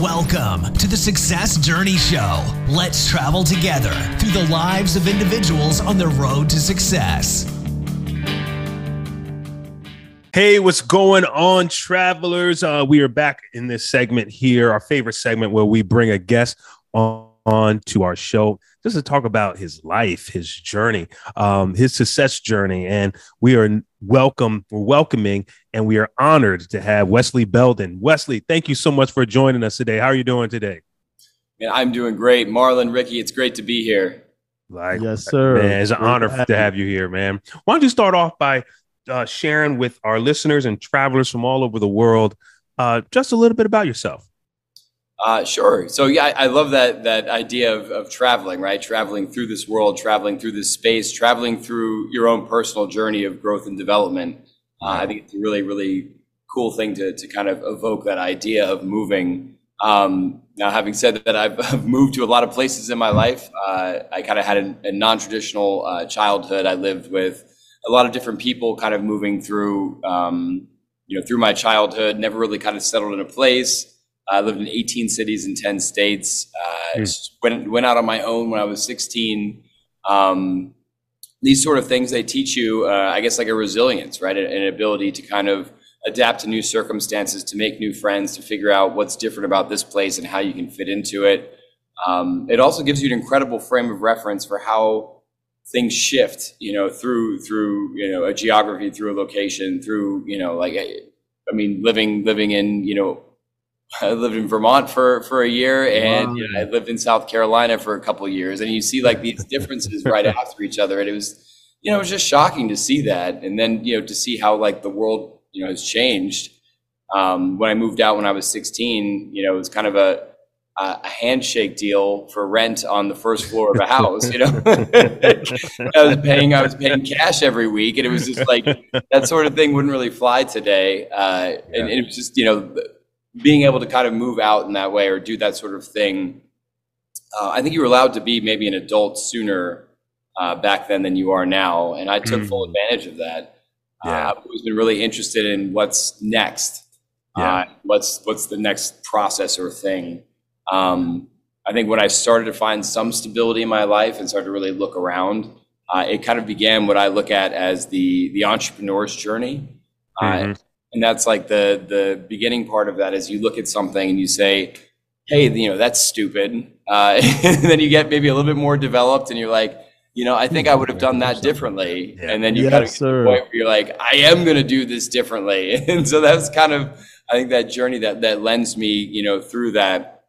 Welcome to the Success Journey Show. Let's travel together through the lives of individuals on the road to success. Hey, what's going on, travelers? Uh, we are back in this segment here, our favorite segment where we bring a guest on, on to our show just to talk about his life, his journey, um, his success journey. And we are welcome, we're welcoming, and we are honored to have Wesley Belden. Wesley, thank you so much for joining us today. How are you doing today? Man, I'm doing great. Marlon, Ricky, it's great to be here. Like, yes, sir. Man, it's an honor to have you here, man. Why don't you start off by uh, sharing with our listeners and travelers from all over the world uh, just a little bit about yourself. Uh, sure. So yeah, I, I, love that that idea of, of traveling, right? Traveling through this world, traveling through this space, traveling through your own personal journey of growth and development. Uh, I think it's a really, really cool thing to to kind of evoke that idea of moving. Um, now, having said that, I've, moved to a lot of places in my life. Uh, I kind of had a, a non-traditional uh, childhood. I lived with a lot of different people kind of moving through, um, you know, through my childhood, never really kind of settled in a place. I lived in 18 cities in 10 states. Uh, mm. went, went out on my own when I was 16. Um, these sort of things, they teach you, uh, I guess, like a resilience, right? An ability to kind of adapt to new circumstances, to make new friends, to figure out what's different about this place and how you can fit into it. Um, it also gives you an incredible frame of reference for how things shift, you know, through through you know a geography, through a location, through you know like I mean living living in you know I lived in Vermont for for a year and wow. you know, I lived in South Carolina for a couple years and you see like these differences right after each other and it was you know it was just shocking to see that and then you know to see how like the world you know has changed um, when I moved out when I was 16 you know it was kind of a a handshake deal for rent on the first floor of a house. You know, I was paying I was paying cash every week, and it was just like that sort of thing wouldn't really fly today. Uh, yeah. and, and, it was just you know being able to kind of move out in that way or do that sort of thing. Uh, I think you were allowed to be maybe an adult sooner uh, back then than you are now, and I took mm. full advantage of that. Yeah. Uh, I've always been really interested in what's next. Yeah. Uh, what's what's the next process or thing? Um, I think when I started to find some stability in my life and started to really look around, uh, it kind of began what I look at as the the entrepreneur's journey, uh, mm-hmm. And that's like the the beginning part of that. Is you look at something and you say, "Hey, you know that's stupid," uh, and then you get maybe a little bit more developed, and you're like, you know, I think I would have done that differently. Yeah. And then you yes, kind of get to the point where you're like, I am going to do this differently. And so that's kind of, I think that journey that, that lends me, you know, through that.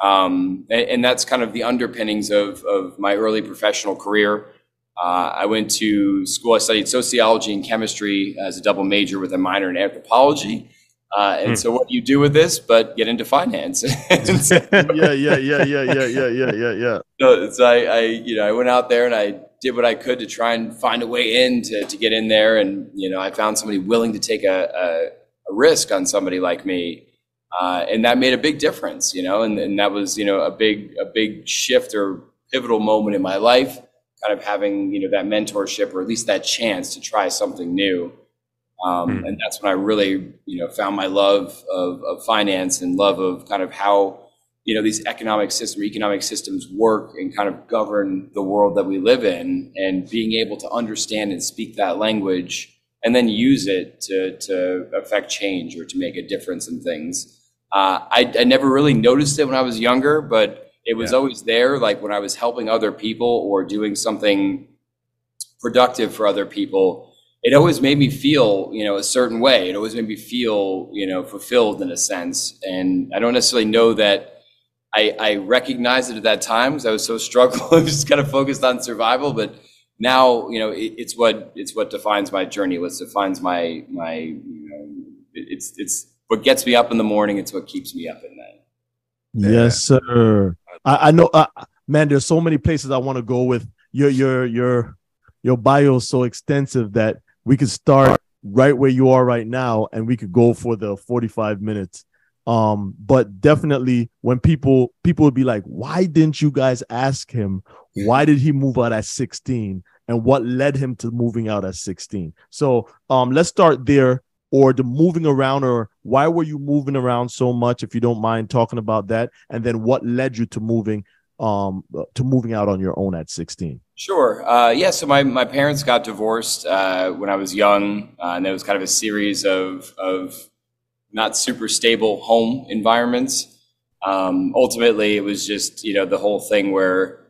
Um, and, and, that's kind of the underpinnings of, of my early professional career. Uh, I went to school, I studied sociology and chemistry as a double major with a minor in anthropology. Uh, and hmm. so, what do you do with this? But get into finance. so, yeah, yeah, yeah, yeah, yeah, yeah, yeah, yeah, yeah. So, so I, I, you know, I went out there and I did what I could to try and find a way in to, to get in there. And you know, I found somebody willing to take a, a, a risk on somebody like me. Uh, and that made a big difference, you know, and, and that was, you know, a big, a big shift or pivotal moment in my life, kind of having, you know, that mentorship or at least that chance to try something new. Um, mm. And that's when I really, you know, found my love of, of finance and love of kind of how, you know, these economic system, economic systems work and kind of govern the world that we live in and being able to understand and speak that language and then use it to, to affect change or to make a difference in things. Uh, I, I, never really noticed it when I was younger, but it was yeah. always there. Like when I was helping other people or doing something productive for other people, it always made me feel, you know, a certain way. It always made me feel, you know, fulfilled in a sense. And I don't necessarily know that I, I recognized it at that time because I was so struggling, I was just kind of focused on survival. But now, you know, it, it's what it's what defines my journey. What defines my my, you know, it's it's what gets me up in the morning. It's what keeps me up at night. Yes, sir. I, I know, uh, man. There's so many places I want to go with your your your your bio is so extensive that we could start right where you are right now, and we could go for the 45 minutes. Um, but definitely when people people would be like, why didn't you guys ask him? Why did he move out at 16? And what led him to moving out at 16? So um, let's start there or the moving around or why were you moving around so much if you don't mind talking about that and then what led you to moving um to moving out on your own at 16 Sure. Uh, yeah. So my, my parents got divorced uh, when I was young, uh, and there was kind of a series of of not super stable home environments. Um, ultimately, it was just you know the whole thing where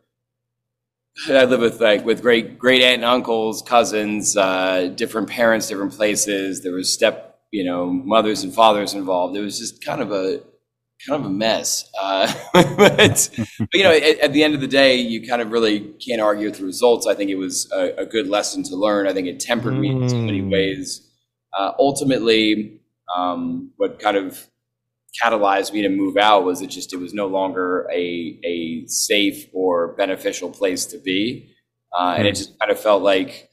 I live with like with great great aunt and uncles, cousins, uh, different parents, different places. There was step you know mothers and fathers involved. It was just kind of a kind of a mess. Uh, but, but, you know, at, at, the end of the day, you kind of really can't argue with the results. I think it was a, a good lesson to learn. I think it tempered me in so many Mm. ways. Uh, ultimately, um, what kind of catalyzed me to move out was it just it was no longer a a safe or beneficial place to be, uh, and it just kind of felt like,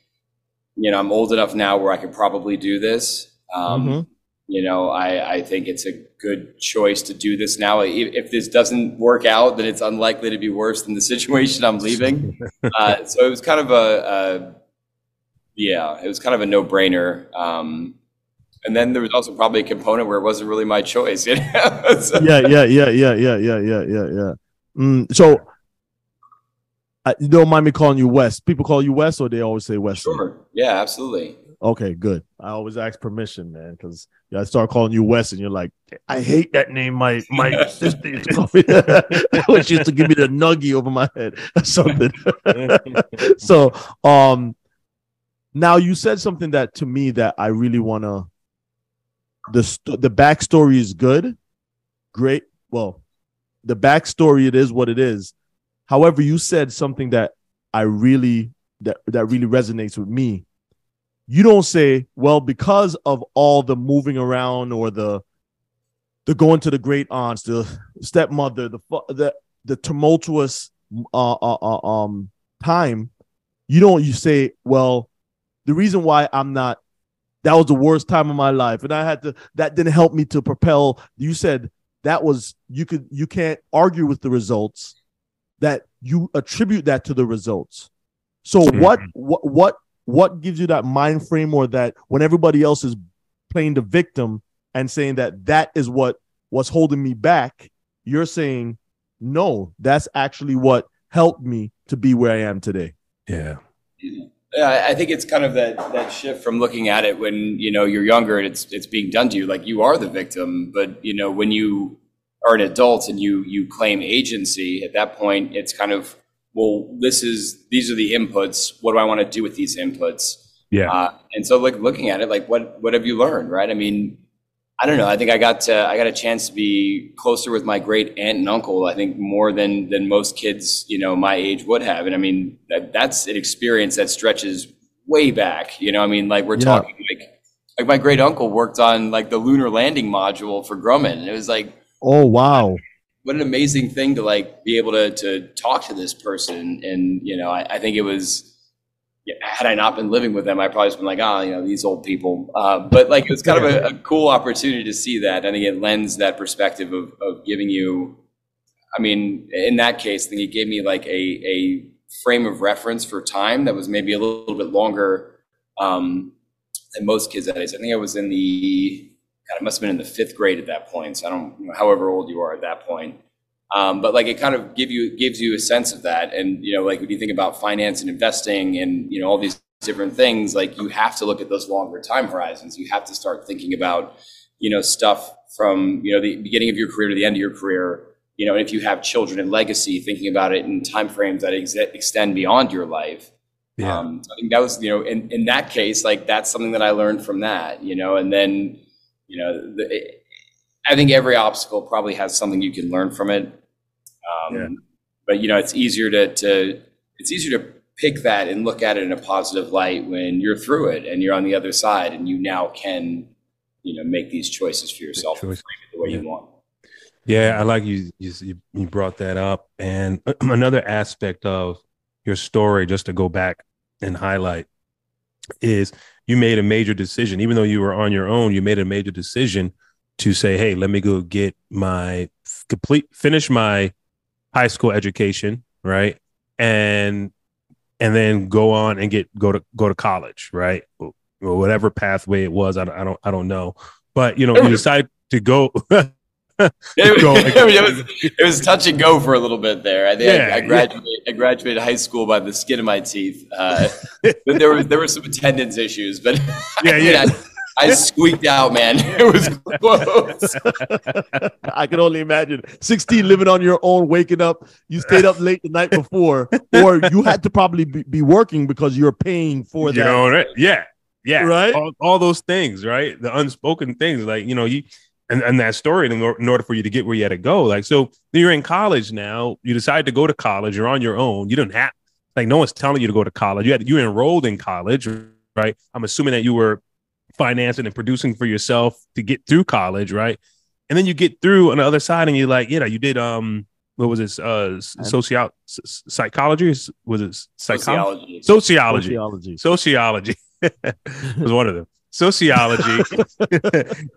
you know, I'm old enough now where I could probably do this. Um, Mhm. you know, I, I think it's a good choice to do this now. If, if this doesn't work out, then it's unlikely to be worse than the situation I'm leaving. uh, so it was kind of a, a, yeah, it was kind of a no brainer. Um, and then there was also probably a component where it wasn't really my choice. You know? So- yeah yeah yeah yeah yeah yeah yeah yeah yeah mm, so uh, you don't mind me calling you Wes people call you Wes or they always say Wes Sure. Yeah, absolutely. Okay, good. I always ask permission, man, because I start calling you Wes, and you're like, I hate that name. My my sister used to call me. She used to give me the nuggy over my head or something. so, um, now you said something that to me that I really wanna. The st- the backstory is good, great. Well, the backstory it is what it is. However, you said something that I really that that really resonates with me you don't say, well, because of all the moving around or the the going to the great aunts, the stepmother, the the the tumultuous uh, uh, uh, um time, you don't you say, well, the reason why I'm not that was the worst time of my life, and I had to that didn't help me to propel. You said that was you could you can't argue with the results that you attribute that to the results. So what what what what gives you that mind frame or that when everybody else is playing the victim and saying that that is what was holding me back you're saying no that's actually what helped me to be where i am today yeah. Yeah, I think it's kind of that that shift from looking at it when you know you're younger and it's it's being done to you, like you are the victim. But you know when you are an adult and you you claim agency, at that point it's kind of well, this is these are the inputs. What do I want to do with these inputs? Yeah. Uh, and so, like looking at it, like what what have you learned, right? I mean, I don't know. I think I got to I got a chance to be closer with my great aunt and uncle. I think more than than most kids, you know, my age would have. And I mean, that, that's an experience that stretches way back. You know, I mean, like we're Yeah. talking like like my great uncle worked on like the lunar landing module for Grumman. It was like oh wow what an amazing thing to like be able to to talk to this person. And you know, I, I think it was. Had I not been living with them, I probably just been like, oh, you know, these old people. Uh, but like, it was kind of a, a cool opportunity to see that. I think it lends that perspective of, of giving you. I mean, in that case, I think it gave me like a a frame of reference for time that was maybe a little, little bit longer um, than most kids that age. I think I was in the God, I must have been in the fifth grade at that point. So I don't know, however old you are at that point. Um, but like it kind of give you gives you a sense of that. And you know, like when you think about finance and investing and you know all these different things, like you have to look at those longer time horizons. You have to start thinking about you know stuff from you know the beginning of your career to the end of your career. You know, and if you have children and legacy, thinking about it in timeframes that ex- extend beyond your life. Yeah. Um, so I think that was, you know, in, in that case, like that's something that I learned from that, you know, and then, you know, the, I think every obstacle probably has something you can learn from it. Um, Yeah. But, you know, it's easier to, to, it's easier to pick that and look at it in a positive light when you're through it and you're on the other side and you now can, you know, make these choices for yourself and choice. frame it the way Yeah. you want. Yeah, I like you. You you brought that up, and another aspect of your story, just to go back and highlight, is you made a major decision. Even though you were on your own, you made a major decision to say, "Hey, let me go get my complete, finish my high school education, right, and and then go on and get go to go to college, right, or whatever pathway it was. I don't, I don't, I don't know, but you know, you decide to go. it, it, was, it was touch and go for a little bit there. I think yeah, I, I, graduated. Yeah. I graduated high school by the skin of my teeth. Uh, but there were there were some attendance issues, but yeah, yeah. I squeaked out, man. It was close. I can only imagine 16 living on your own, waking up. You stayed up late the night before, or you had to probably be, be working because you're paying for you that. Know, right? Yeah. Yeah. Right. All, all, those things, right? The unspoken things, like, you know, you, and, and that story in, in order for you to get where you had to go. Like, so you're in college now, you decide to go to college, you're on your own. You don't have, like, no one's telling you to go to college. You had, you enrolled in college, right? I'm assuming that you were financing and producing for yourself to get through college, right? And then you get through on the other side, and you're like, you know, you did um, what was it? Uh, socio psychology was it psychology? Sociology. Sociology. Sociology. was one of them. Sociology.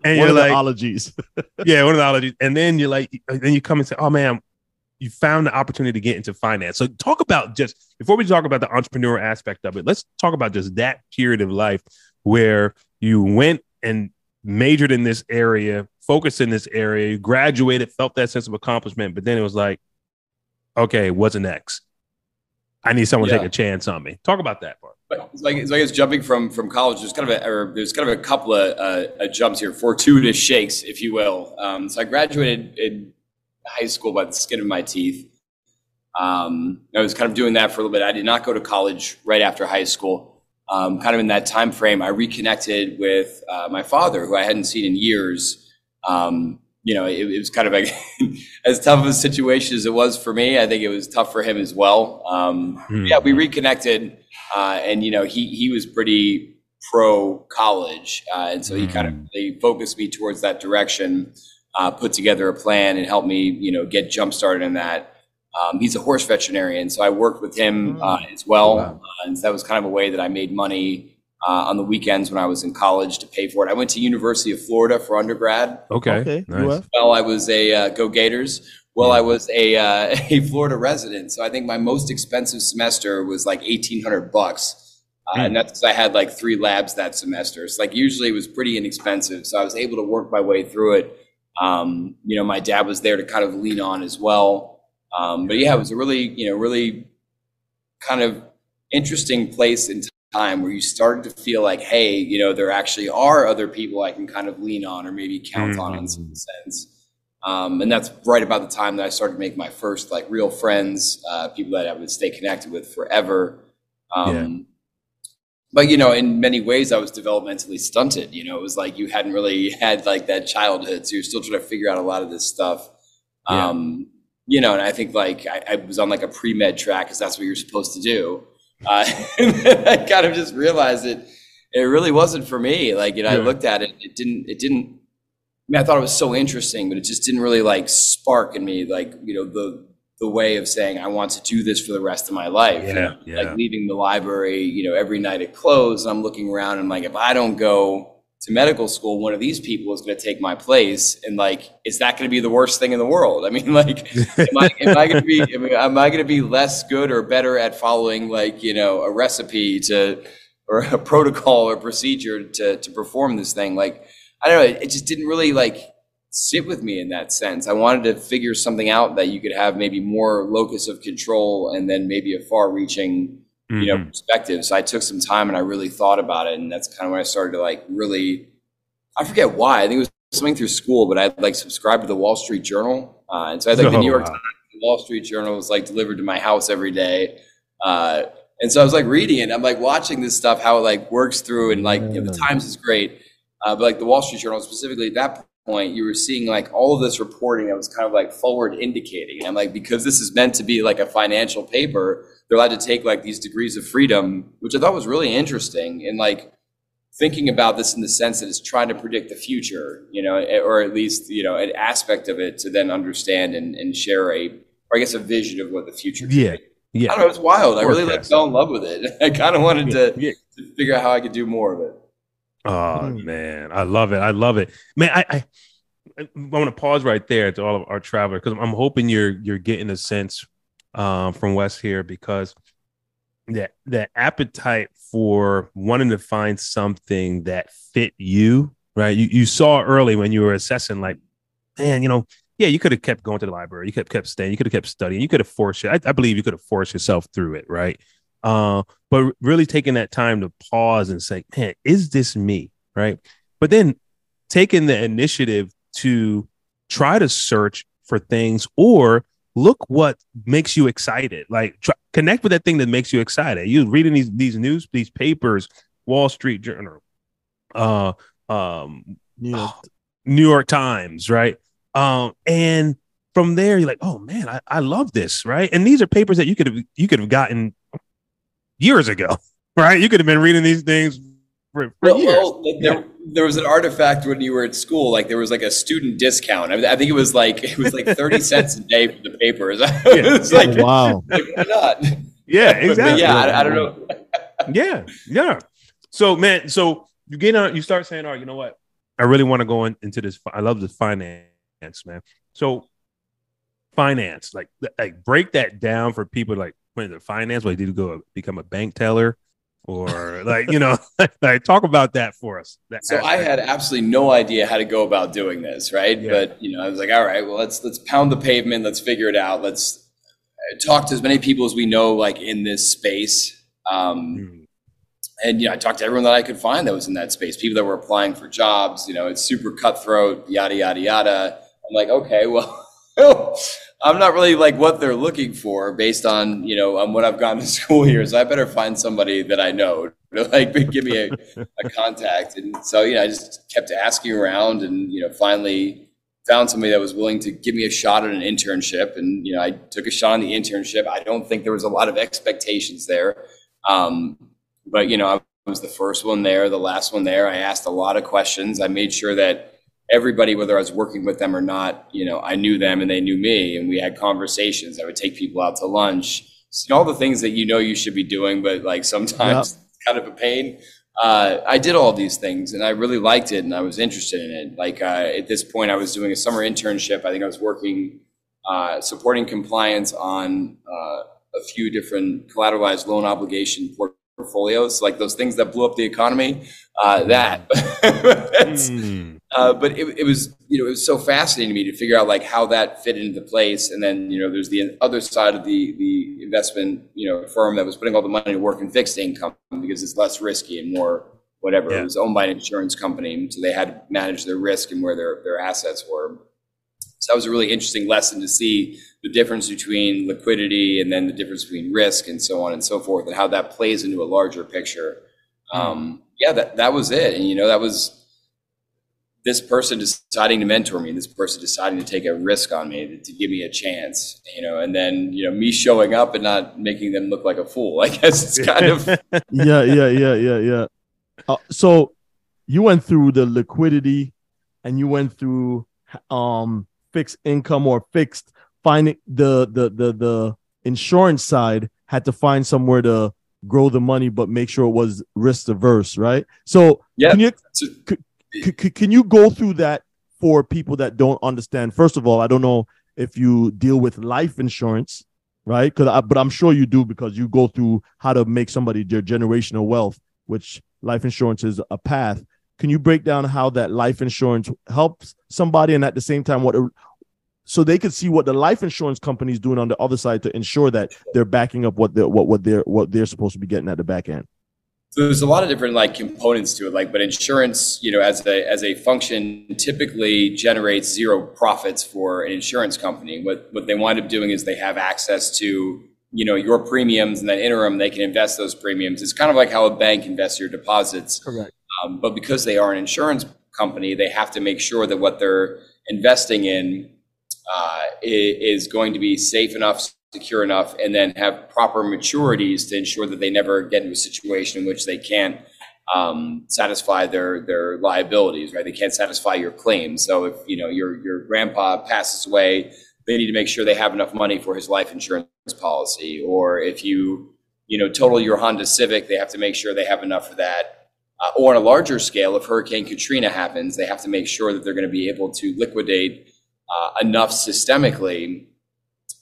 and you're like, ologies. yeah, one of the ologies. And then you're like, then you come and say, oh man, you found the opportunity to get into finance. So talk about just before we talk about the entrepreneur aspect of it, let's talk about just that period of life where you went and majored in this area, focused in this area, you graduated, felt that sense of accomplishment, but then it was like, okay, what's next? I need someone yeah. to take a chance on me. Talk about that part. It's like, it's like it's jumping from from college. There's kind of a or there's kind of a couple of uh, jumps here, fortuitous shakes, if you will. Um, so I graduated in high school by the skin of my teeth. Um, I was kind of doing that for a little bit. I did not go to college right after high school um, kind of in that time frame, I reconnected with uh, my father, who I hadn't seen in years. Um, you know, it, it, was kind of like as tough of a situation as it was for me. I think it was tough for him as well. Um, hmm. Yeah, we reconnected, uh, and you know, he he was pretty pro college, uh, and so he kind of they hmm. focused me towards that direction. Uh, put together a plan and helped me, you know, get jump started in that. Um, he's a horse veterinarian, so I worked with him uh, mm. as well, wow. uh, and so that was kind of a way that I made money uh, on the weekends when I was in college to pay for it. I went to University of Florida for undergrad. Okay, okay. Nice. Well, I was a uh, Go Gators. Well, I was a uh, a Florida resident, so I think my most expensive semester was like eighteen hundred bucks, mm. and that's because I had like three labs that semester. So like usually it was pretty inexpensive, so I was able to work my way through it. Um, you know, my dad was there to kind of lean on as well. Um, but yeah, it was a really, you know, really kind of interesting place in time where you started to feel like, hey, you know, there actually are other people I can kind of lean on or maybe count mm-hmm. on in some sense. Um, and that's right about the time that I started to make my first like real friends, uh, people that I would stay connected with forever. Um, yeah. But you know, in many ways, I was developmentally stunted. You know, it was like you hadn't really had like that childhood, so you're still trying to figure out a lot of this stuff. Yeah. Um, you know, and I think like I, I was on like a pre med track because that's what you're supposed to do. Uh, I kind of just realized it. It really wasn't for me. Like, you know, yeah. I looked at it. It didn't. It didn't. I mean, I thought it was so interesting, but it just didn't really like spark in me. Like, you know, the the way of saying I want to do this for the rest of my life. Yeah, you know, yeah. Like leaving the library, you know, every night at close. I'm looking around and like, if I don't go to medical school, one of these people is going to take my place. And like, is that going to be the worst thing in the world? I mean, like, am I, am I going to be, am I going to be less good or better at following like, you know, a recipe to, or a protocol or procedure to, to perform this thing? Like, I don't know. It just didn't really like sit with me in that sense. I wanted to figure something out that you could have maybe more locus of control and then maybe a far reaching mm-hmm. you know, mm-hmm. perspective. So I took some time and I really thought about it. And that's kind of when I started to like really, I forget why. I think it was something through school, but I like subscribed to the Wall Street Journal. Uh, and so I had like oh, the New York wow. Times, the Wall Street Journal was like delivered to my house every day. Uh, and so I was like reading it. I'm like watching this stuff, how it like works through and like, you know, the Times is great. Uh, but like the Wall Street Journal specifically at that point, you were seeing like all of this reporting that was kind of like forward indicating. And I'm like, because this is meant to be like a financial paper, they're allowed to take like these degrees of freedom, which I thought was really interesting. And like thinking about this in the sense that it's trying to predict the future, you know, or at least, you know, an aspect of it to then understand and, and share a, or I guess a vision of what the future yeah. Be. Yeah. I don't know. It's wild. I really like fell in love with it. I kind of wanted yeah. To, yeah. to figure out how I could do more of it. Oh hmm. man, I love it. I love it, man. I I, I want to pause right there to all of our travelers because I'm hoping you're you're getting a sense um, from Wes here because that the appetite for wanting to find something that fit you right? You you saw early when you were assessing, like, man, you know, yeah, you could have kept going to the library, you could have kept staying, you could have kept studying, you could have forced it. I, I believe you could have forced yourself through it, right? Uh, but really taking that time to pause and say, man, is this me, right? But then taking the initiative to try to search for things or look what makes you excited. Like try, connect with that thing that makes you excited. You reading these these news, these papers, Wall Street Journal, uh, um, New York, New York Times, right? Um, and from there, you're like, oh man, I, I love this, right? And these are papers that you could have you could have gotten years ago, right? You could have been reading these things for, for well, years. Well, there, there, was an artifact when you were at school, like there was like a student discount. I, mean, I think it was like it was like thirty cents a day for the papers. Yeah. like, wow, like, why not? Yeah, exactly. Yeah, I, I don't know. yeah, yeah. So man, so you get on, you start saying, "Oh, you know what? I really want to go in, into this. I love this finance, man." So finance, like, like break that down for people. Like, when the finance, did you go become a bank teller? or like you know like talk about that for us that so aspect. i had absolutely no idea how to go about doing this right yeah. but you know i was like all right well let's let's pound the pavement let's figure it out let's uh, talk to as many people as we know like in this space um, mm and you know, I talked to everyone that I could find that was in that space. People that were applying for jobs. You know, it's super cutthroat. Yada yada yada. I'm like, okay, well, I'm not really like what they're looking for based on you know on what I've gone to school here. So I better find somebody that I know to like give me a, a contact. And so you know, I just kept asking around, and you know, finally found somebody that was willing to give me a shot at an internship. And you know, I took a shot on the internship. I don't think there was a lot of expectations there. Um, but you know, I was the first one there, the last one there. I asked a lot of questions. I made sure that everybody, whether I was working with them or not, you know, I knew them and they knew me, and we had conversations. I would take people out to lunch, so all the things that you know you should be doing, but like sometimes it's kind of a pain. Uh, I did all these things, and I really liked it, and I was interested in it. Like uh, at this point, I was doing a summer internship. I think I was working uh, supporting compliance on uh, a few different collateralized loan obligation portfolios portfolios, like those things that blew up the economy. Uh, that, mm. Uh, but it, it, was you know it was so fascinating to me to figure out like how that fit into the place. And then you know there's the other side of the the investment you know firm that was putting all the money to work in fixed income because it's less risky and more whatever. Yeah. It was owned by an insurance company, so they had to manage their risk and where their their assets were. So that was a really interesting lesson to see the difference between liquidity and then the difference between risk and so on and so forth, and how that plays into a larger picture. Hmm. Um, yeah, that that was it, and you know that was this person deciding to mentor me, this person deciding to take a risk on me to, give me a chance, you know, and then you know me showing up and not making them look like a fool. I guess it's kind of yeah, yeah, yeah, yeah, yeah. Uh, so you went through the liquidity, and you went through um fixed income or fixed finding the the the the insurance side had to find somewhere to grow the money but make sure it was risk averse right so yeah can you c- can you go through that for people that don't understand? First of all i don't know if you deal with life insurance right? Because but i'm sure you do because you go through how to make somebody their generational wealth which life insurance is a path. Can you break down how that life insurance helps somebody and at the same time what so they could see what the life insurance company is doing on the other side to ensure that they're backing up what they're what, what they're what they're supposed to be getting at the back end so there's a lot of different like components to it like but insurance you know as a as a function typically generates zero profits for an insurance company. What what they wind up doing is they have access to you know your premiums and then interim they can invest those premiums. It's kind of like how a bank invests your deposits. Correct. Um, but because they are an insurance company they have to make sure that what they're investing in uh, is going to be safe enough, secure enough, and then have proper maturities to ensure that they never get into a situation in which they can't um, satisfy their their liabilities. Right? They can't satisfy your claims. So if you know your your grandpa passes away, they need to make sure they have enough money for his life insurance policy. Or if you you know total your Honda Civic, they have to make sure they have enough for that. Uh, or on a larger scale, if Hurricane Katrina happens, they have to make sure that they're going to be able to liquidate uh, enough systemically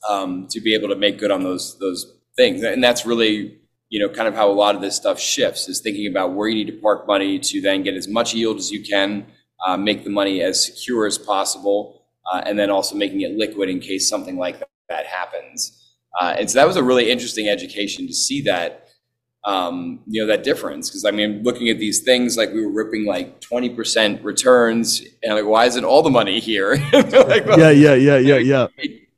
um, to be able to make good on those those things. And that's really you know kind of how a lot of this stuff shifts is thinking about where you need to park money to then get as much yield as you can uh, make the money as secure as possible, uh, and then also making it liquid in case something like that, happens. Uh, and so that was a really interesting education to see that, um, you know, that difference. Because I mean, looking at these things, like we were ripping like 20% returns, and like, why isn't all the money here? like, well, yeah, yeah, yeah, yeah, yeah.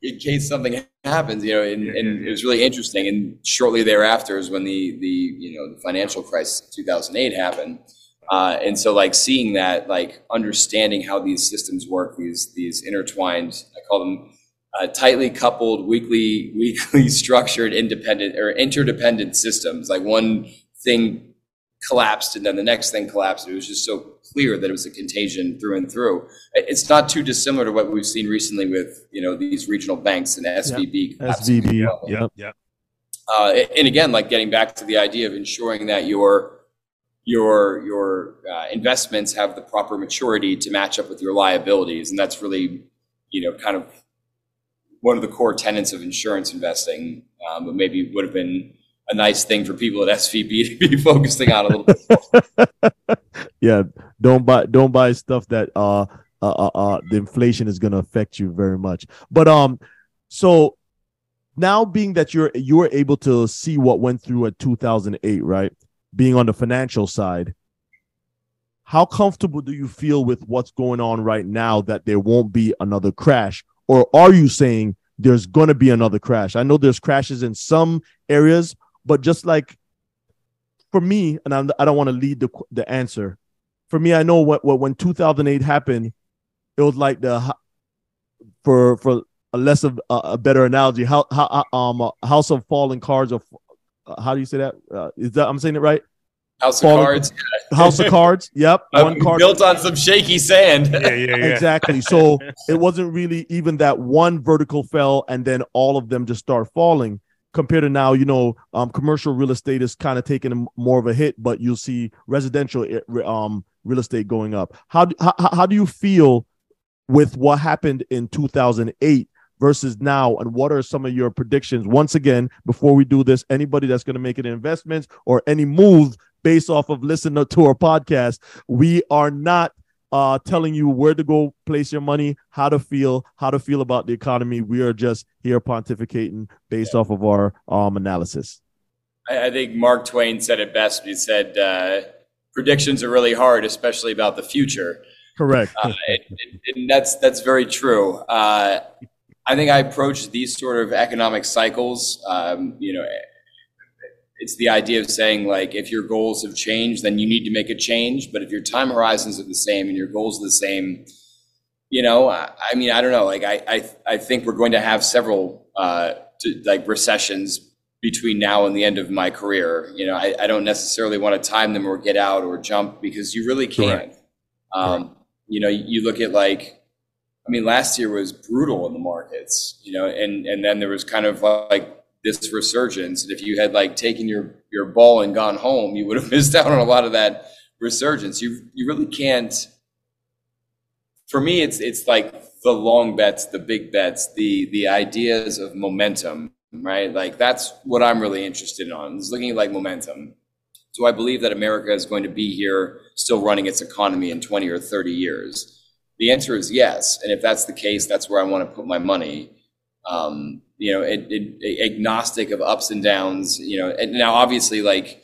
In, case something happens, you know, and, and, it was really interesting. And shortly thereafter is when the the you know the financial crisis of 2008 happened. Uh, and so like seeing that, like understanding how these systems work, these these intertwined, I call them uh, tightly coupled, weakly weakly structured, independent or interdependent systems. Like one thing collapsed and then the next thing collapsed. It was just so clear that it was a contagion through and through. It's not too dissimilar to what we've seen recently with you know these regional banks and SVB. Yep. SVB. Yeah. Yeah. Uh, and again, like getting back to the idea of ensuring that your your your uh, investments have the proper maturity to match up with your liabilities, and that's really you know kind of one of the core tenets of insurance investing, um, but maybe would have been a nice thing for people at SVB to be focusing on a little bit. yeah, don't buy don't buy stuff that uh, uh, uh, uh the inflation is going to affect you very much. But um, so now being that you're you're able to see what went through at 2008, right? Being on the financial side, how comfortable do you feel with what's going on right now that there won't be another crash or are you saying there's going to be another crash? I know there's crashes in some areas, but just like for me, and I'm, I do not want to lead the the answer. For me, I know what, what when 2008 happened, it was like the for for a less of uh, a better analogy, how how um uh, house of falling cards or uh, how do you say that? Uh, is that I'm saying it right? House of Cards. House of Cards. Yep. One card built on some shaky sand. yeah, yeah, yeah. Exactly. So it wasn't really even that one vertical fell and then all of them just start falling. Compared to now, you know, um, commercial real estate is kind of taking more of a hit, but you'll see residential eh, um, real estate going up. How, how how do you feel with what happened in 2008 versus now and what are some of your predictions once again before we do this anybody that's going to make an investment or any move based off of listening to our podcast. We are not uh, telling you where to go place your money, how to feel, how to feel about the economy. We are just here pontificating based yeah. off of our um, analysis. I, I, think Mark Twain said it best. He said, uh, predictions are really hard, especially about the future. Correct. Uh, and, and that's, that's very true. Uh, I think I approach these sort of economic cycles, um, you know, it's the idea of saying like if your goals have changed then you need to make a change. But if your time horizons are the same and your goals are the same you know i, I mean i don't know. Like I, I i think we're going to have several uh to, like recessions between now and the end of my career. You know i, I don't necessarily want to time them or get out or jump because you really can't. Um you know you look at like I mean, last year was brutal in the markets, you know, and and then there was kind of like this resurgence. And if you had like taken your your ball and gone home, you would have missed out on a lot of that resurgence. You you really can't. For me, it's it's like the long bets, the big bets, the the ideas of momentum, right? Like that's what I'm really interested in. Is looking at like momentum. So I believe that America is going to be here, still running its economy in 20 or 30 years? The answer is yes. And if that's the case, that's where I want to put my money. Um, you know, it, it, agnostic of ups and downs, you know, and now obviously like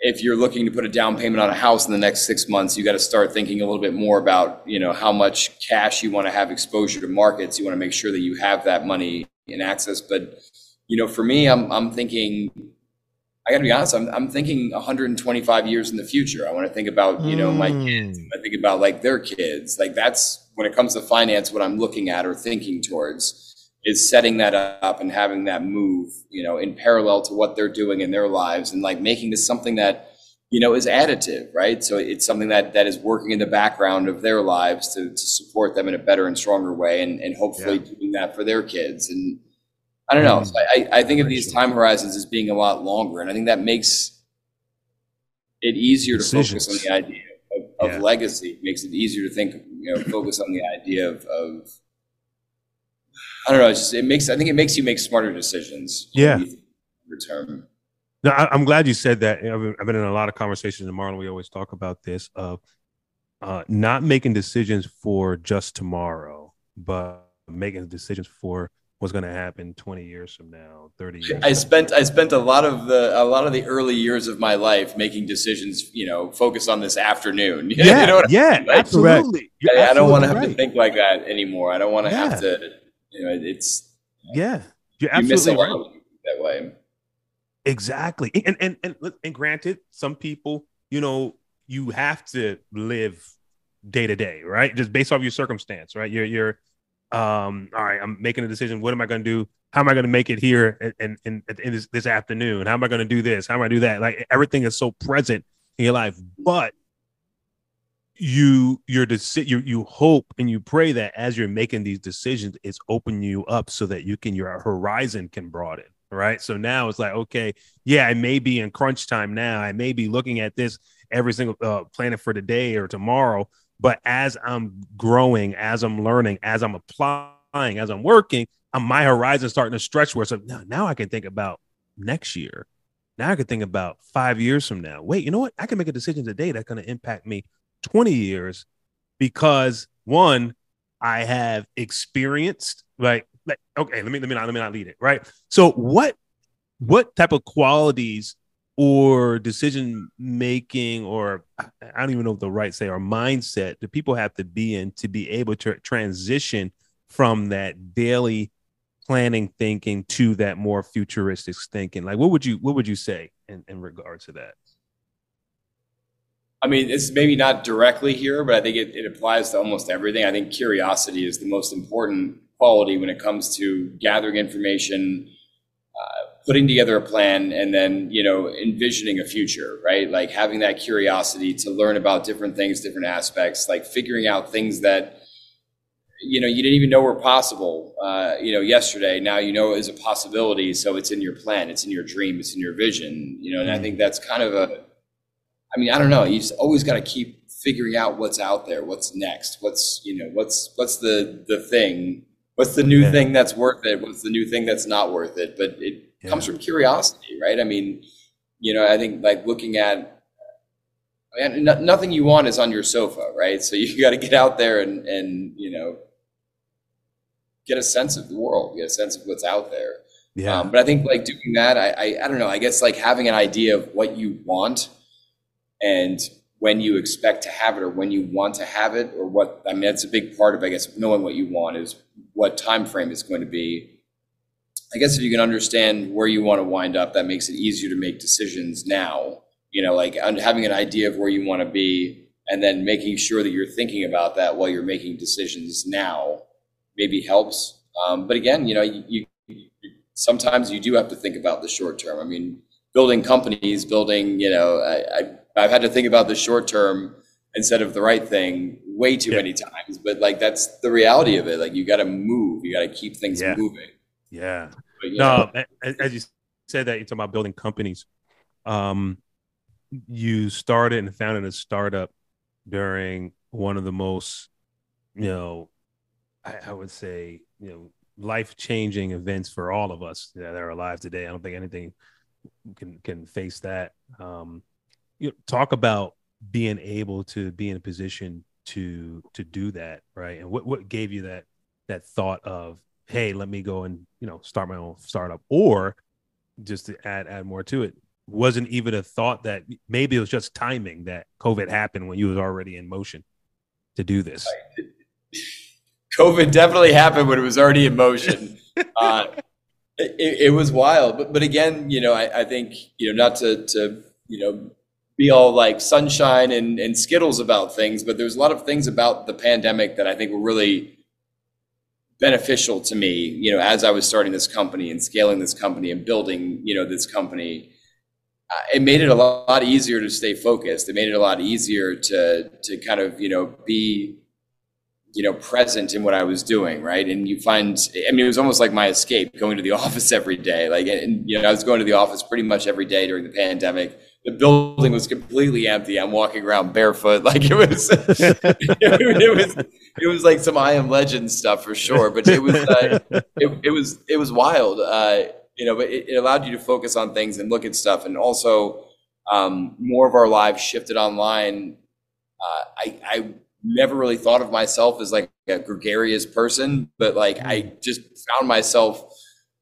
if you're looking to put a down payment on a house in the next six months, you got to start thinking a little bit more about, you know, how much cash you want to have exposure to markets. You want to make sure that you have that money in access. But, you know, for me, I'm, I'm thinking, I got to be honest, I'm, I'm thinking 125 years in the future. I want to think about, you know, my kids. Hmm. I think about like their kids. Like that's when it comes to finance, what I'm looking at or thinking towards is setting that up and having that move, you know, in parallel to what they're doing in their lives and like making this something that, you know, is additive, right? So it's something that that is working in the background of their lives to, to support them in a better and stronger way and, and hopefully yeah. doing that for their kids. And I don't know. So I, I think of these time horizons as being a lot longer. And I think that makes it easier to Decisions. focus on the idea of, of yeah. legacy. It makes it easier to think, you know, focus on the idea of, of I don't know. It's just, it makes. I think it makes you make smarter decisions. Yeah. Return. No, I, am glad you said that. I've been, I've been, in a lot of conversations, and Marlon, we always talk about this. Of uh, not making decisions for just tomorrow, but making decisions for what's going to happen 20 years from now 30 years i spent i spent a lot of the a lot of the early years of my life making decisions you know focused on this afternoon yeah you know yeah I mean? absolutely I, I, don't want to have right. to think like that anymore i don't want to yeah. have to you know it's yeah you're absolutely you right. that way exactly and, and and and granted some people you know you have to live day to day right just based off your circumstance right you're you're um, all right, I'm making a decision. What am I going to do? How am I going to make it here and in, this, this afternoon? How am I going to do this? How am I do that? Like everything is so present in your life, but you your deci- you you hope and you pray that as you're making these decisions, it's opening you up so that you can your horizon can broaden. Right. So now it's like, okay, yeah, I may be in crunch time now. I may be looking at this every single uh, planet for today or tomorrow, but as I'm growing, as I'm learning, as I'm applying, as I'm working, I'm, my horizon starting to stretch where so now, now I can think about next year. Now I can think about five years from now. Wait, you know what? I can make a decision today that's going to impact me 20 years because one, I have experienced like, like okay, let me let me not let me not lead it right. So what what type of qualities or decision making or I don't even know what the right say or mindset that people have to be in to be able to transition from that daily planning thinking to that more futuristic thinking like what would you what would you say in, in regard to that i mean it's maybe not directly here but i think it, it applies to almost everything. I think curiosity is the most important quality when it comes to gathering information uh, putting together a plan and then you know envisioning a future right? Like having that curiosity to learn about different things different aspects like figuring out things that you know you didn't even know were possible uh, you know yesterday. Now you know is a possibility so it's in your plan it's in your dream it's in your vision you know and i mm-hmm. think that's kind of a i mean i don't know you just always got to keep figuring out what's out there what's next what's you know what's what's the the thing what's the new yeah. thing that's worth it what's the new thing that's not worth it but it yeah. comes from curiosity, right? I mean, you know, I think like looking at, I mean, no, nothing you want is on your sofa, right? So you got to get out there and, and, you know, get a sense of the world, get a sense of what's out there. Yeah. Um, but I think like doing that, I, I, I don't know, I guess like having an idea of what you want and when you expect to have it or when you want to have it or what, I mean, that's a big part of, I guess, knowing what you want is what time frame is going to be I guess if you can understand where you want to wind up, that makes it easier to make decisions now. You know, like having an idea of where you want to be and then making sure that you're thinking about that while you're making decisions now maybe helps. Um, but again, you know, you, you, sometimes you do have to think about the short term. I mean, building companies, building, you know, I, I, have had to think about the short term instead of the right thing way too yeah. many times. But like, that's the reality of it. Like, you got to move, you got to keep things yeah. moving. Yeah. But, no, as you said that, you're talking about building companies. Um, you started and founded a startup during one of the most, you know, I, I would say, you know, life changing events for all of us that are alive today. I don't think anything can can face that. Um, you know, talk about being able to be in a position to to do that, right? And what what gave you that that thought of hey, let me go and you know start my own startup, or just to add add more to it, wasn't even a thought that maybe it was just timing that COVID happened when you was already in motion to do this. COVID definitely happened when it was already in motion. uh, it, it, was wild, but but again, you know, I, I think you know not to to you know be all like sunshine and, and skittles about things, but there's a lot of things about the pandemic that I think were really beneficial to me, you know, as I was starting this company and scaling this company and building, you know, this company. Uh, it made it a lot easier to stay focused. It made it a lot easier to to kind of you know be you know present in what I was doing, right? And you find, I mean, it was almost like my escape going to the office every day. Like, and you know, I was going to the office pretty much every day during the pandemic the building was completely empty. I'm walking around barefoot, like it was, it, was, it was like some I Am Legend stuff for sure. But it was, uh, it, it, was, it was wild, uh, you know. But it, it, allowed you to focus on things and look at stuff, and also um, more of our lives shifted online uh, I, I never really thought of myself as like a gregarious person, but like I mm. just found myself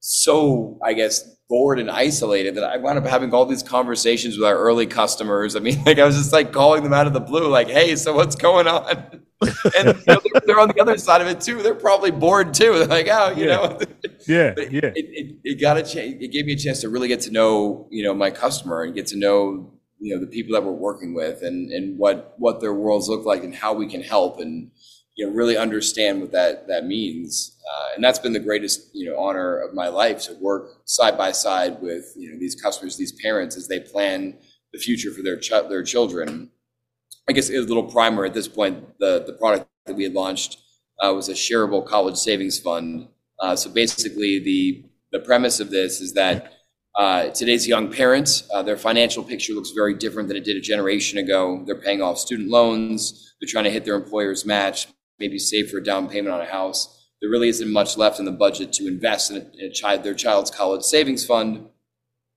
so, I guess, bored and isolated that I wound up having all these conversations with our early customers. I mean, like I was just like calling them out of the blue, like, "Hey, so what's going on?" and you know, they're, they're, on the other side of it too. They're probably bored too. They're like, "Oh, you yeah. know." yeah, yeah. It, it, it got a chance. It gave me a chance to really get to know, you know, my customer and get to know, you know, the people that we're working with and and what what their worlds look like and how we can help and you know really understand what that that means uh, and that's been the greatest you know honor of my life to work side by side with you know these customers these parents as they plan the future for their ch- their children i guess a little primer at this point the the product that we had launched uh, was a shareable college savings fund uh, so basically the the premise of this is that uh, today's young parents, uh, their financial picture looks very different than it did a generation ago. They're paying off student loans. They're trying to hit their employer's match maybe save for a down payment on a house. There really isn't much left in the budget to invest in, a, in a child, their child's college savings fund.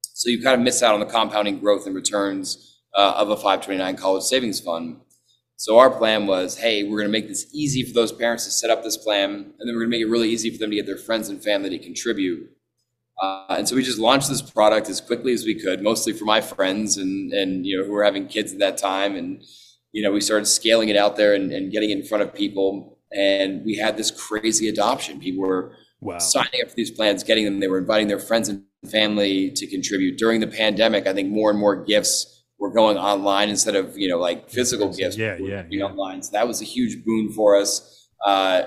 So you kind of miss out on the compounding growth and returns uh, of a 529 college savings fund. So our plan was, hey, we're going to make this easy for those parents to set up this plan, and then we're going to make it really easy for them to get their friends and family to contribute. Uh, and so we just launched this product as quickly as we could, mostly for my friends and and you know who were having kids at that time, and you know, we started scaling it out there and, and getting in front of people. And we had this crazy adoption. People were wow. signing up for these plans, getting them. They were inviting their friends and family to contribute. During the pandemic, I think more and more gifts were going online instead of, you know, like physical gifts. Yeah, yeah, yeah. Online. So that was a huge boon for us. Uh,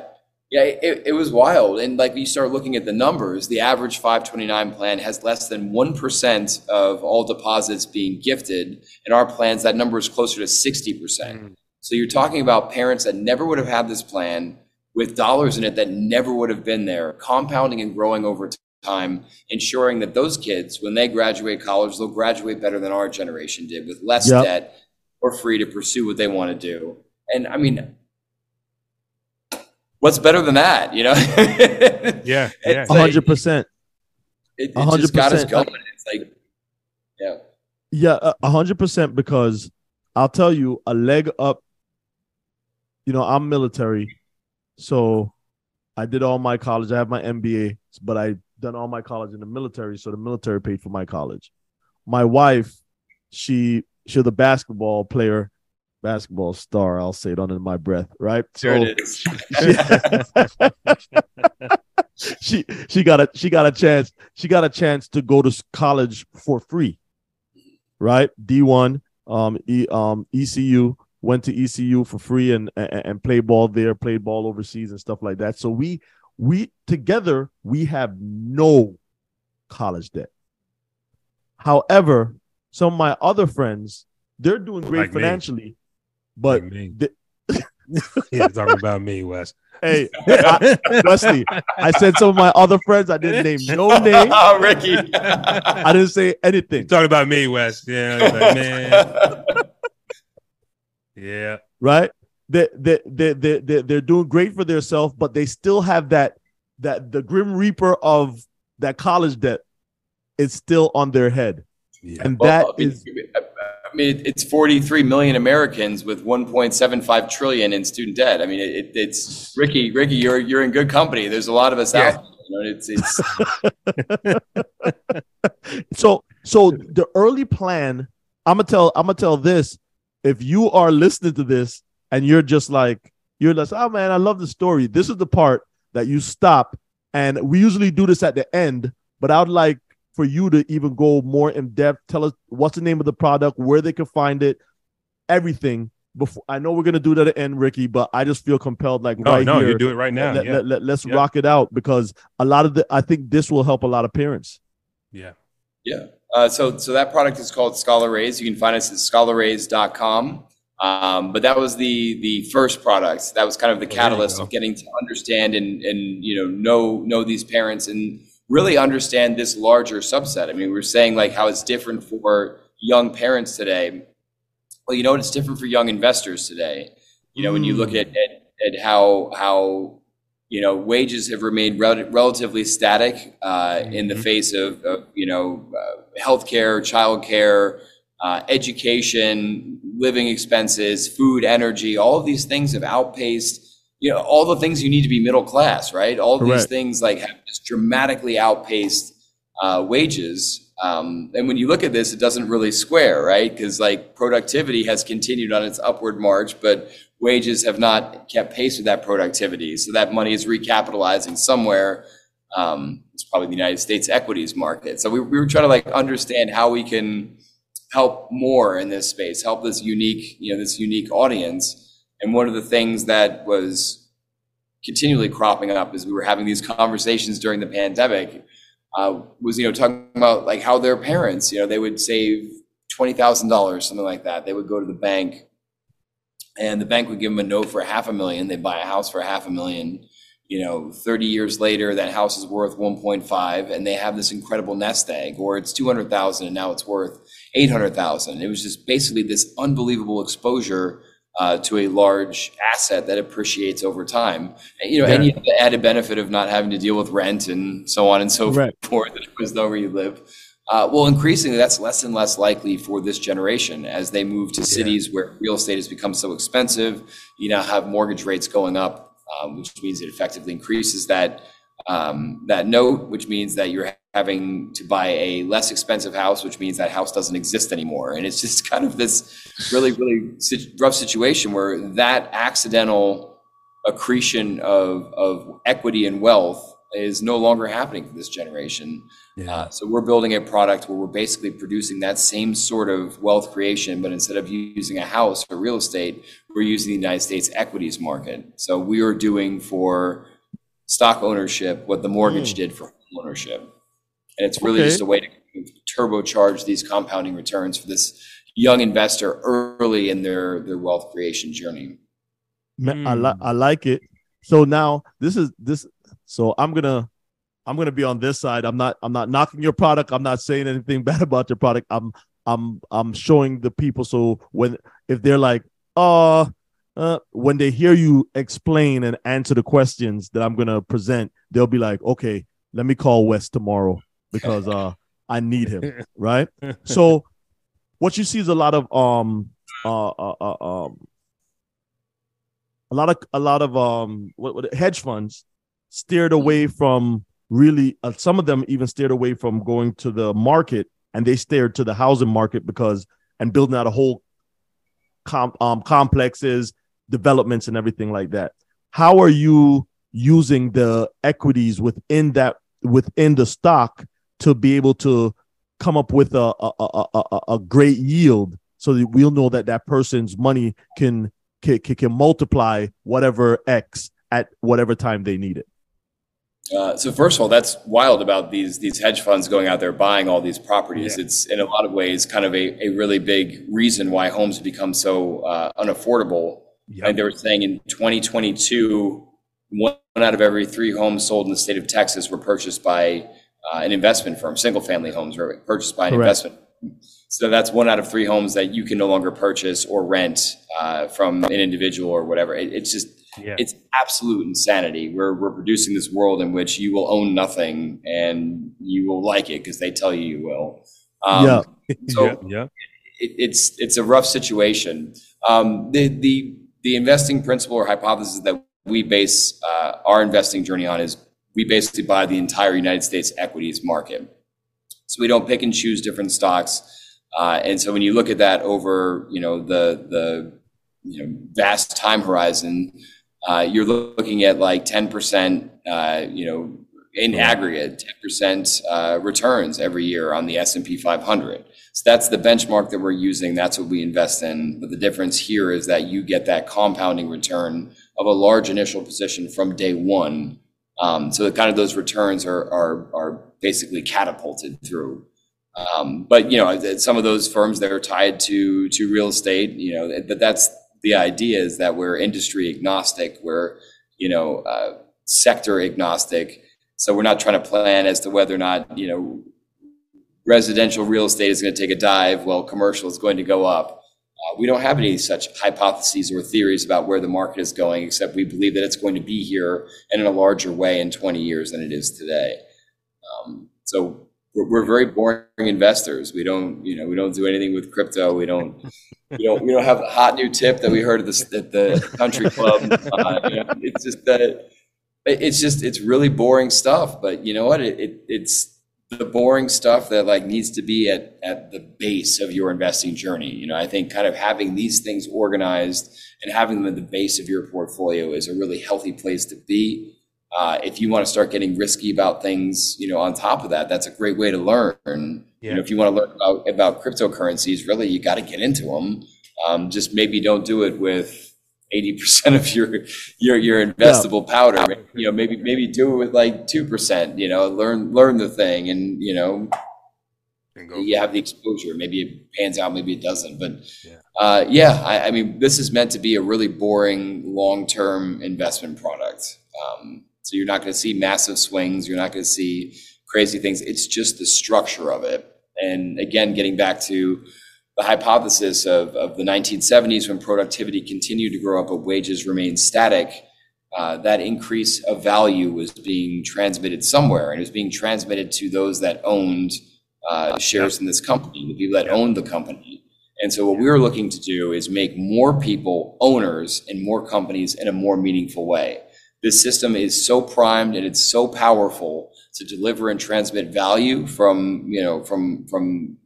yeah, it, it was wild. And like you start looking at the numbers, the average 529 plan has less than 1% of all deposits being gifted. In our plans, that number is closer to 60%. Mm. So you're talking about parents that never would have had this plan with dollars in it that never would have been there, compounding and growing over time, ensuring that those kids, when they graduate college, they'll graduate better than our generation did with less yep. debt or free to pursue what they want to do. And I mean, what's better than that? You know? yeah, yeah, hundred percent. It, it just got us going. It's like, yeah, yeah, a hundred percent. Because I'll tell you, a leg up. You know, I'm military, so I did all my college. I have my MBA, but I done all my college in the military, so the military paid for my college. My wife, she she's a basketball player basketball star. I'll say it under my breath, right? Sure so, it is. she she got a she got a chance. She got a chance to go to college for free, right? D one, um, e, um, ECU went to ECU for free and, and and played ball there, played ball overseas and stuff like that. So we we together we have no college debt. However, some of my other friends they're doing great like financially. Me. But th- yeah, talking about me, Wes. Hey, I, Wesley, I said some of my other friends. I didn't name no name. Oh, Ricky. I didn't say anything. talking about me, Wes. Yeah, like, man. yeah. Right. They they they they they they're doing great for themselves, but they still have that that the grim reaper of that college debt is still on their head, yeah. and that well, is I mean, it's 43 million Americans with 1.75 trillion in student debt. I mean, it, it's Ricky. Ricky, you're you're in good company. There's a lot of us yeah. out. There, you know, it's it's. so so the early plan. I'm gonna tell. I'm gonna tell this. If you are listening to this and you're just like you're like, oh man, I love the story. This is the part that you stop, and we usually do this at the end. But I would like for you to even go more in depth. Tell us what's the name of the product, where they can find it, everything. Before I know we're gonna do that at the end, Ricky, but I just feel compelled, like no, right no, here, you do it right now. Let, yeah. let, us yeah. rock it out because a lot of the I think this will help a lot of parents. Yeah. Yeah. Uh, so so that product is called Scholar Raise. You can find us at scholarraise.com. Um, but that was the the first product. That was kind of the catalyst of getting to understand and and you know know know these parents and really understand this larger subset. I mean, we are saying like how it's different for young parents today. Well, you know what? It's different for young investors today. You know, mm. when you look mm. at, at, at how how you know wages have remained rel- relatively static uh, mm-hmm. in the mm-hmm. face of, of you know uh, healthcare, childcare, uh, education, living expenses, food, energy, all of these things have outpaced, you know, all the things you need to be middle class, right? All these things like have just dramatically outpaced uh, wages. Um, and when you look at this, it doesn't really square, right? Because like productivity has continued on its upward march, but wages have not kept pace with that productivity. So that money is recapitalizing somewhere. Um, it's probably the United States equities market. So we, we were trying to like understand how we can help more in this space, help this unique, you know, this unique audience. And one of the things that was continually cropping up as we were having these conversations during the pandemic uh, was, you know, talking about like how their parents, you know, they would save twenty thousand dollars, something like that. They would go to the bank, and the bank would give them a note for half a million. They buy a house for half a million. You know, 30 years later, that house is worth 1.5, and they have this incredible nest egg, or it's 200,000 and now it's worth 800,000. It was just basically this unbelievable exposure uh, to a large asset that appreciates over time. You know, yeah. and you have the added benefit of not having to deal with rent and so on and so right. forth. It was though where you live. Uh, well, increasingly, that's less and less likely for this generation as they move to cities yeah. where real estate has become so expensive. You now have mortgage rates going up, um, which means it effectively increases that um, that note, which means that you're having to buy a less expensive house, which means that house doesn't exist anymore. And it's just kind of this really, really rough situation where that accidental accretion of, of equity and wealth is no longer happening for this generation. Yeah. Uh, so we're building a product where we're basically producing that same sort of wealth creation, but instead of using a house for real estate, we're using the United States equities market. So we are doing for stock ownership what the mortgage mm. did for home ownership. And it's really okay. just a way to turbocharge these compounding returns for this young investor early in their, their wealth creation journey. Mm. I, li- I like it. So now this is this. So I'm gonna I'm gonna be on this side. I'm not I'm not knocking your product. I'm not saying anything bad about your product. I'm I'm I'm showing the people. So when if they're like, oh, uh, when they hear you explain and answer the questions that I'm gonna present, they'll be like, okay, let me call Wes tomorrow because uh I need him, right? So what you see is a lot of um uh, uh, uh um a lot of a lot of um what, what hedge funds steered away from really uh, some of them even steered away from going to the market and they steered to the housing market because and building out a whole com- um, complexes developments and everything like that. How are you using the equities within that within the stock to be able to come up with a a, a, a, a great yield so that we'll know that that person's money can, can can multiply whatever x at whatever time they need it uh, so first of all, that's wild about these these hedge funds going out there buying all these properties. Yeah. It's in a lot of ways kind of a, a really big reason why homes become so uh, unaffordable Yep. Like they were saying in 2022, one out of every three homes sold in the state of Texas were purchased by uh, an investment firm. Single family homes were purchased by an Correct. investment. So that's one out of three homes that you can no longer purchase or rent uh, from an individual or whatever. It, it's just yeah. it's absolute insanity. We're we're producing this world in which you will own nothing and you will like it because they tell you you will. Um, yeah. So yeah. yeah. It, it's it's a rough situation. Um, the the the investing principle or hypothesis that we base uh, our investing journey on is we basically buy the entire United States equities market. So we don't pick and choose different stocks. Uh, and so when you look at that over, you know, the the you know vast time horizon, uh, you're looking at like 10%, uh, you know, in aggregate, 10% uh, returns every year on the S&P 500. So that's the benchmark that we're using. That's what we invest in. But the difference here is that you get that compounding return of a large initial position from day one. Um, so kind of those returns are, basically catapulted through. Um, but you know, some of those firms that are tied to to real estate, you know, but that's the idea is that we're industry agnostic, we're you know uh, sector agnostic. So we're not trying to plan as to whether or not you know residential real estate is going to take a dive while commercial is going to go up. Uh, we don't have any such hypotheses or theories about where the market is going, except we believe that it's going to be here and in a larger way in 20 years than it is today. Um, so we're, we're very boring investors. We don't, you know, we don't do anything with crypto. We don't, we don't, we don't have a hot new tip that we heard at the, at the country club. Uh, you know, it's just that it's just it's really boring stuff. But you know what? It, it it's the boring stuff that like needs to be at at the base of your investing journey. You know, I think kind of having these things organized and having them at the base of your portfolio is a really healthy place to be. Uh, if you want to start getting risky about things, you know, on top of that, that's a great way to learn. Yeah. You know, if you want to learn about, about cryptocurrencies, really, you got to get into them. Um, just maybe don't do it with 80% of your your your investable yeah. powder. You know, maybe maybe do it with like 2%, you know, learn learn the thing and, you know, you have the exposure. Maybe it pans out, maybe it doesn't. But yeah, uh, yeah I, I, mean, this is meant to be a really boring long term investment product. Um, so you're not going to see massive swings. You're not going to see crazy things. It's just the structure of it. And again, getting back to the hypothesis of, of the 1970s when productivity continued to grow up but wages remained static, uh, that increase of value was being transmitted somewhere and it was being transmitted to those that owned uh, shares in this company, the people that owned the company. And so what we were looking to do is make more people owners in more companies in a more meaningful way. This system is so primed and it's so powerful to deliver and transmit value from, you know, from, from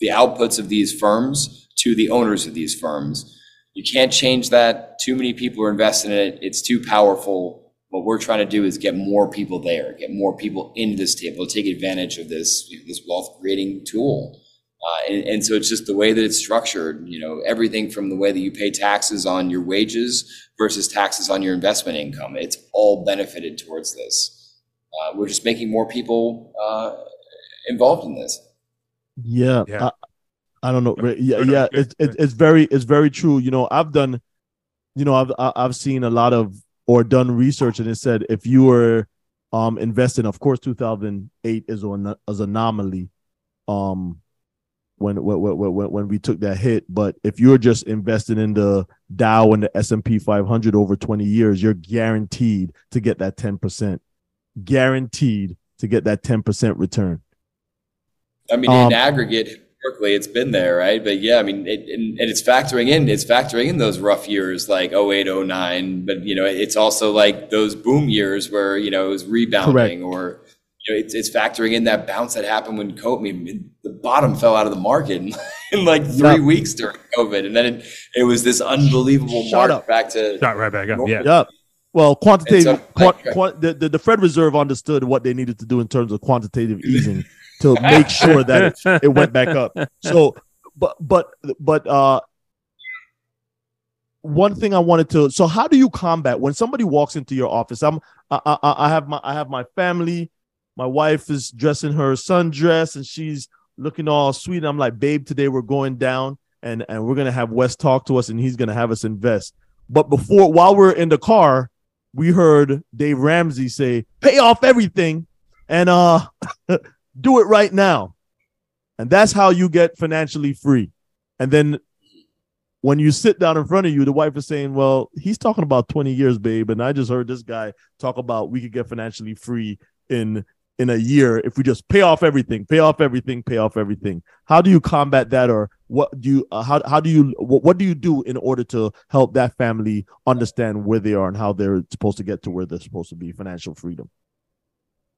the outputs of these firms to the owners of these firms. You can't change that. Too many people are invested in it. It's too powerful. What we're trying to do is get more people there, get more people into this table, take advantage of this, you know, this wealth creating tool. Uh, and, and, so it's just the way that it's structured, you know, everything from the way that you pay taxes on your wages versus taxes on your investment income. It's all benefited towards this. Uh, we're just making more people uh, involved in this. Yeah. yeah. I, I, don't know. Yeah, yeah. It's, it's it's very it's very true. You know, I've done, you know, I've I've seen a lot of or done research, and it said if you were um investing, of course, 2008 is an as anomaly. Um, when, when when when we took that hit. But if you're just investing in the Dow and the S and P 500 over 20 years, you're guaranteed to get that 10 percent. Guaranteed to get that 10 percent return. I mean, um, in aggregate, historically, it's been there, right? But yeah, I mean, it, and, and, it's factoring in, it's factoring in those rough years like 08, 09, but you know, it's also like those boom years where, you know, it was rebounding correct. or, you know, it's, it's factoring in that bounce that happened when COVID, I mean, the bottom fell out of the market in, in like three yep. weeks during COVID. And then it, it was this unbelievable Shut mark up. back to. Shot right back up. Yeah. Yep. Well, quantitative, so, quant, quant, the, the, the Fed Reserve understood what they needed to do in terms of quantitative easing to make sure that it, it went back up. So, but but but uh, one thing I wanted to. So, how do you combat when somebody walks into your office? I'm I, I, I have my I have my family. My wife is dressing her sundress and she's looking all sweet. And I'm like, babe, today we're going down and and we're gonna have Wes talk to us and he's gonna have us invest. But before, while we're in the car, we heard Dave Ramsey say, "Pay off everything," and uh, do it right now. And that's how you get financially free. And then when you sit down in front of you, the wife is saying, Well, he's talking about 20 years, babe. And I just heard this guy talk about we could get financially free in in a year if we just pay off everything, pay off everything, pay off everything. How do you combat that, or what do you uh, how how do you what, what do you do in order to help that family understand where they are and how they're supposed to get to where they're supposed to be financial freedom?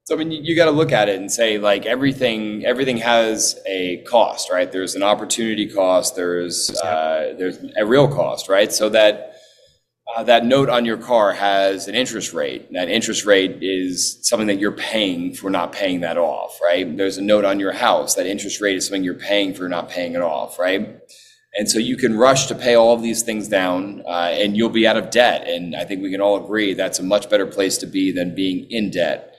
So I mean, you, you got to look at it and say like everything everything has a cost, right? There's an opportunity cost. There's uh, there's a real cost, right? So that uh, that note on your car has an interest rate. That interest rate is something that you're paying for not paying that off, right? There's a note on your house. That interest rate is something you're paying for not paying it off, right? And so you can rush to pay all of these things down, uh, and you'll be out of debt. And I think we can all agree that's a much better place to be than being in debt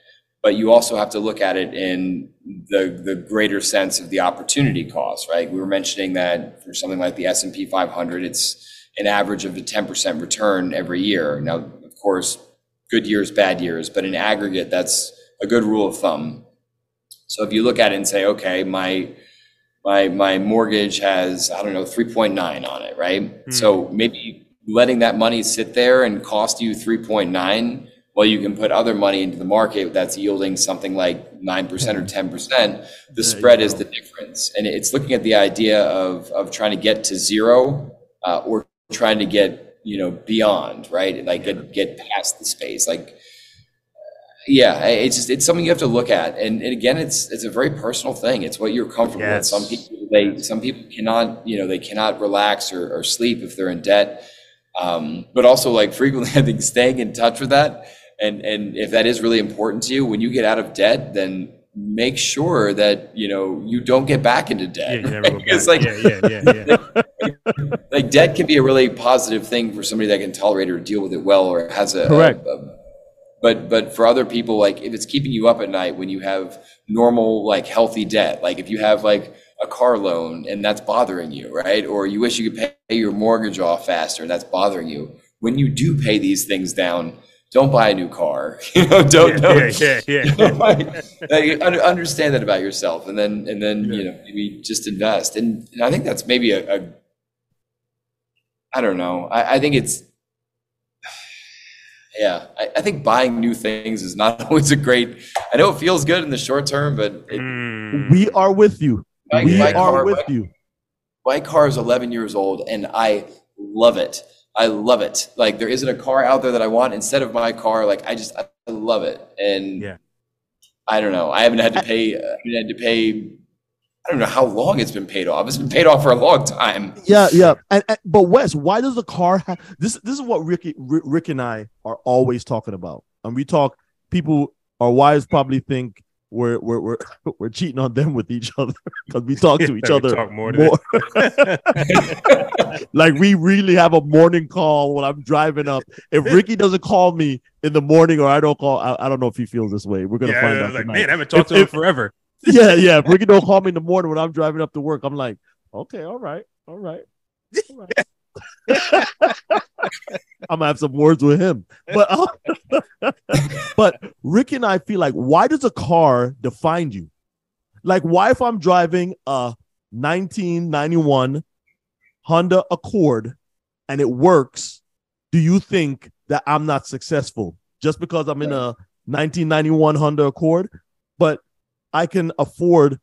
but you also have to look at it in the, the greater sense of the opportunity cost, right? We were mentioning that for something like the S&P 500, it's an average of a 10% return every year. Now, of course, good years, bad years, but in aggregate, that's a good rule of thumb. So if you look at it and say, okay, my my my mortgage has I don't know 3.9 on it, right? Mm. So maybe letting that money sit there and cost you 3.9 Well, you can put other money into the market that's yielding something like 9% or 10%. The spread is the difference. And it's looking at the idea of, of trying to get to zero uh, or trying to get, you know, beyond, right? Like get, get past the space. Like, yeah, it's just, it's something you have to look at. And, and again, it's, it's a very personal thing. It's what you're comfortable Yes. with. Some people, they, some people cannot, you know, they cannot relax or, or sleep if they're in debt. Um, but also like frequently, I think staying in touch with that. And, and if that is really important to you, when you get out of debt, then make sure that, you know, you don't get back into debt. you never right? It's back. like, yeah, yeah, yeah, yeah. like debt can be a really positive thing for somebody that can tolerate or deal with it well or has a Correct. a- a- but but for other people like if it's keeping you up at night when you have normal like healthy debt like if you have like a car loan and that's bothering you right or you wish you could pay your mortgage off faster and that's bothering you when you do pay these things down don't buy a new car you know don't yeah, don't yeah, yeah, yeah. like, un- understand that about yourself and then and then you know maybe just invest and, and i think that's maybe a, a i don't know I, I think it's yeah I, I think buying new things is not always a great i know it feels good in the short term but it, Mm. We are with you. my, We my are car, with my, you. my car is 11 years old and i love it i love it like there isn't a car out there that i want instead of my car like i just i love it and Yeah. i don't know i haven't had to pay uh, i haven't had to pay i don't know how long it's been paid off it's been paid off for a long time Yeah, yeah. And, and but Wes, why does the car have this? This is what Ricky, Rick, Rick and I are always talking about. And we talk. People, our wives probably think we're we're we're, we're cheating on them with each other because we talk to each other talk more than like we really have a morning call when I'm driving up. If Ricky doesn't call me in the morning or I don't call, I, I don't know if he feels this way. We're gonna yeah, find out like, tonight. man, I haven't talked If- to him if- forever. yeah, yeah. If Ricky don't call me in the morning when I'm driving up to work, I'm like, okay, all right, all right. all right. I'm gonna have some words with him. But uh, but Rick and I feel like why does a car define you? Like why if I'm driving a 1991 Honda Accord and it works, do you think that I'm not successful just because I'm in a 1991 Honda Accord? But I can afford,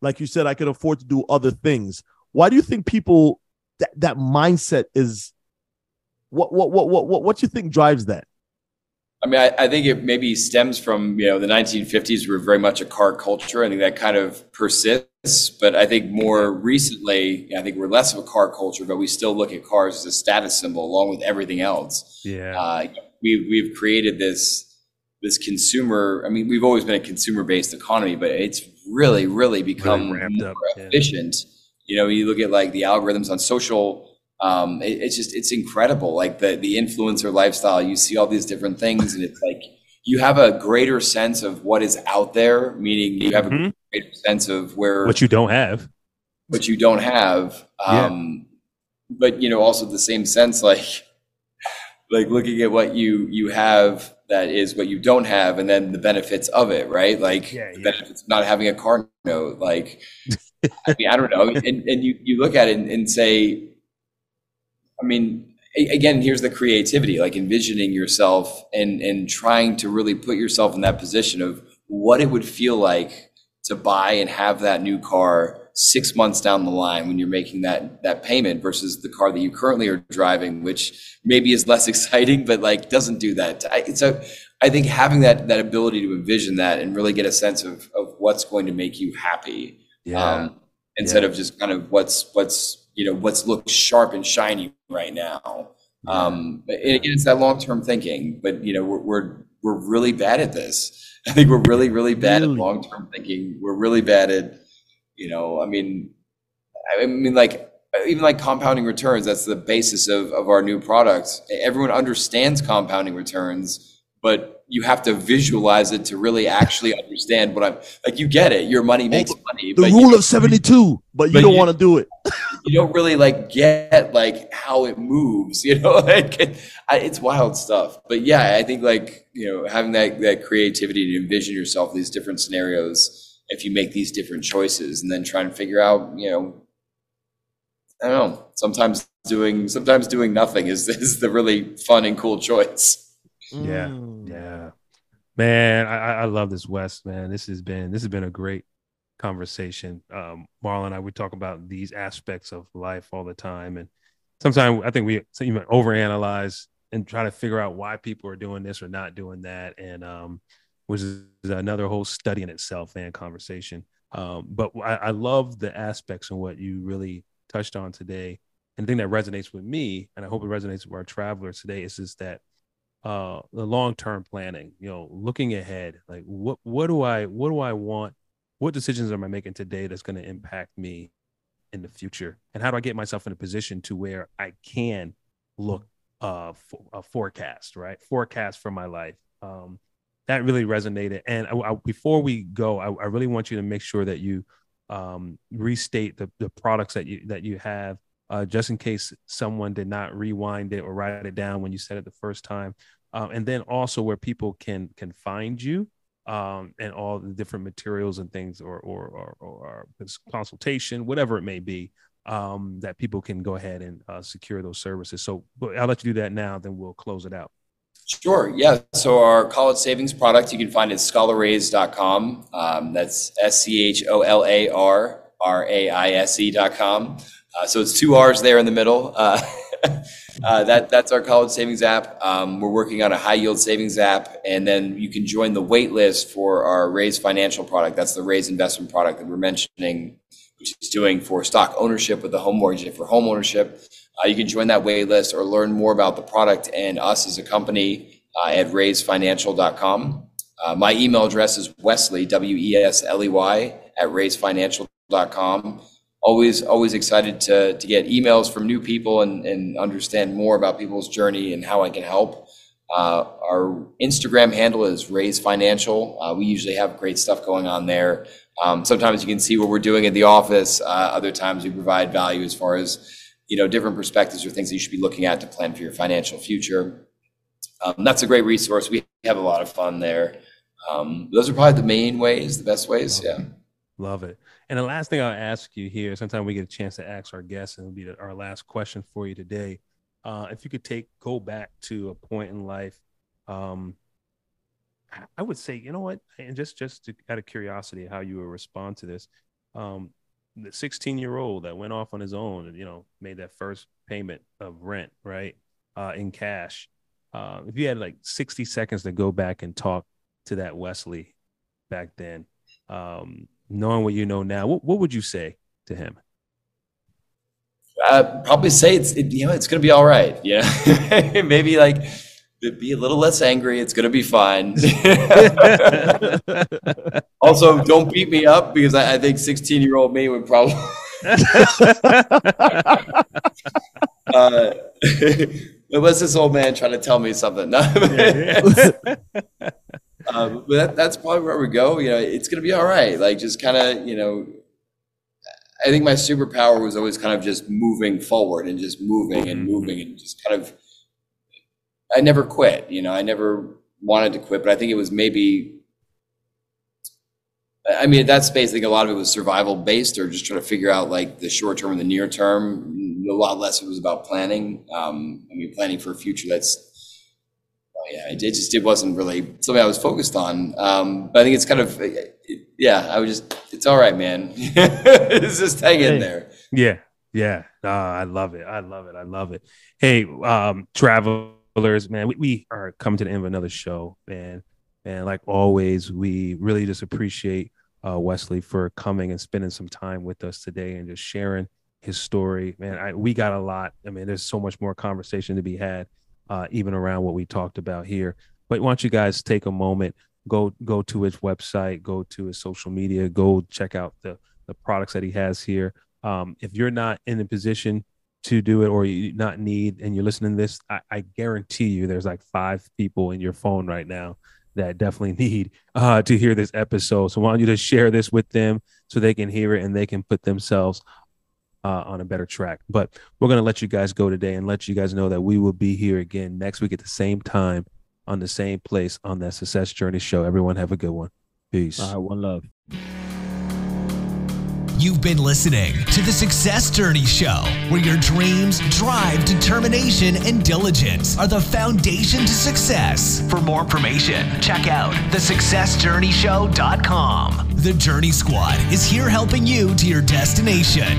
like you said, I can afford to do other things. Why do you think people that that mindset is? What what what what what what you think drives that? I mean, I, I think it maybe stems from, you know, the 1950s were very much a car culture. I think that kind of persists. But I think more recently, I think we're less of a car culture, but we still look at cars as a status symbol along with everything else. Yeah. Uh, we, we've created this this consumer. I mean, we've always been a consumer based economy, but it's really, really become Really more up, yeah. You know, you look at like the algorithms on social. Um, it- it's just it's incredible. Like the the influencer lifestyle. You see all these different things, and it's like you have a greater sense of what is out there. Meaning, you have a Mhm. greater sense of where What you don't have. what you don't have. Yeah. Um, But you know, also the same sense, like like looking at what you you have that is what you don't have, and then the benefits of it, right? Like Yeah, the benefits of not having a car note. Like, I mean, I don't know. And, and you you look at it and, and say, I mean, again, here's the creativity, like envisioning yourself and and trying to really put yourself in that position of what it would feel like to buy and have that new car six months down the line when you're making that that payment versus the car that you currently are driving, which maybe is less exciting, but like doesn't do that. I, so I think having that that ability to envision that and really get a sense of of what's going to make you happy um, instead of just kind of what's what's you know what's looks sharp and shiny right now. Um, again, it's that long term thinking. But you know, we're, we're we're really bad at this. I think we're really really bad Really? at long term thinking. We're really bad at you know. I mean, I mean like even like compounding returns. That's the basis of of our new product Everyone understands compounding returns, but you have to visualize it to really actually understand what I'm like. You get it. Your money makes money, The but rule of 72, but you but don't want to do it. you don't really like get like how it moves. You know, like it, I, it's wild stuff. But yeah, I think like you know having that that creativity to envision yourself these different scenarios. If you make these different choices, and then try and figure out, you know, I don't know. Sometimes doing sometimes doing nothing is is the really fun and cool choice. Yeah. Mm. Yeah, man, I, I love this Wes, man. This has been this has been a great conversation. Um, Marlon and I we talk about these aspects of life all the time, and sometimes I think we even overanalyze and try to figure out why people are doing this or not doing that, and um, which is another whole study in itself and conversation. Um, but I, I love the aspects and what you really touched on today. And the thing that resonates with me, and I hope it resonates with our travelers today, is just that uh, the long term planning. You know, looking ahead, like what what do I what do I want? What decisions am I making today that's going to impact me in the future? And how do I get myself in a position to where I can look uh, for, a forecast, right? Forecast for my life. Um, that really resonated. And I, I, before we go, I, I, really want you to make sure that you um, restate the, the products that you that you have, uh, just in case someone did not rewind it or write it down when you said it the first time. Um, and then also where people can can find you um, and all the different materials and things, or or or, or consultation, whatever it may be, um, that people can go ahead and uh, secure those services. So I'll let you do that now. Then we'll close it out. Sure. Yeah. So our college savings product you can find at scholarraise.com. Um, that's S C H O L A R R A I S E.com. Uh, so it's two R's there in the middle. Uh, uh, that that's our college savings app. Um, we're working on a high yield savings app, and then you can join the wait list for our Raise Financial product. That's the Raise investment product that we're mentioning, which is doing for stock ownership with the home mortgage for home ownership. Uh, you can join that wait list or learn more about the product and us as a company uh, at raisefinancial.com. Uh, my email address is Wesley, W E S L E Y, at raisefinancial.com. Always, always excited to, to get emails from new people and, and understand more about people's journey and how I can help. Uh, our Instagram handle is Raise Financial. Uh, we usually have great stuff going on there. Um, sometimes you can see what we're doing at the office. Uh, other times we provide value as far as you know, different perspectives or things that you should be looking at to plan for your financial future. Um, that's a great resource. We have a lot of fun there. Um, those are probably the main ways, the best ways. Love yeah. It. Love it. And the last thing I'll ask you here, sometimes we get a chance to ask our guests, and it'll be our last question for you today. Uh, if you could take go back to a point in life, um, I would say, you know what, and just just to, out of curiosity, how you would respond to this. Um, the 16 year old that went off on his own and you know made that first payment of rent right uh, in cash uh, if you had like 60 seconds to go back and talk to that wesley back then um, knowing what you know now what, what would you say to him uh, probably say it's it, you know it's gonna be all right yeah maybe like be a little less angry. It's going to be fine. also, don't beat me up because I, I think 16 year old me would probably. uh, was this old man trying to tell me something? Um, but that, that's probably where we go. You know, it's going to be all right. Like, just kind of, you know, I think my superpower was always kind of just moving forward and just moving and mm-hmm. moving and just kind of I never quit. You know, I never wanted to quit, but I think it was maybe. I mean, at that space, I think a lot of it was survival based, or just trying to figure out like the short term and the near term. A lot less it was about planning. Um, I mean, planning for a future that's. Yeah, it, it just it wasn't really something I was focused on. Um, but I think it's kind of, it, yeah, I was just, it's all right, man. it's just hang in there. Yeah, yeah. Uh, I love it. I love it. I love it. Hey, um, travel man, we, we are coming to the end of another show, man. And like always, we really just appreciate uh, Wesley for coming and spending some time with us today and just sharing his story. Man, I, we got a lot. I mean, there's so much more conversation to be had, uh, even around what we talked about here. But why don't you guys take a moment, go go to his website, go to his social media, go check out the the products that he has here. Um, if you're not in a position to do it or you not need and you're listening to this I, I, guarantee you there's like five people in your phone right now that definitely need uh, to hear this episode so why don't you just share this with them so they can hear it and they can put themselves uh, on a better track. But we're going to let you guys go today and let you guys know that we will be here again next week at the same time on the same place on that Success Journey show. Everyone have a good one. Peace. All right, one love. You've been listening to the Success Journey Show, where your dreams, drive, determination, and diligence are the foundation to success. For more information, check out thesuccessjourneyshow.com. The Journey Squad is here helping you to your destination.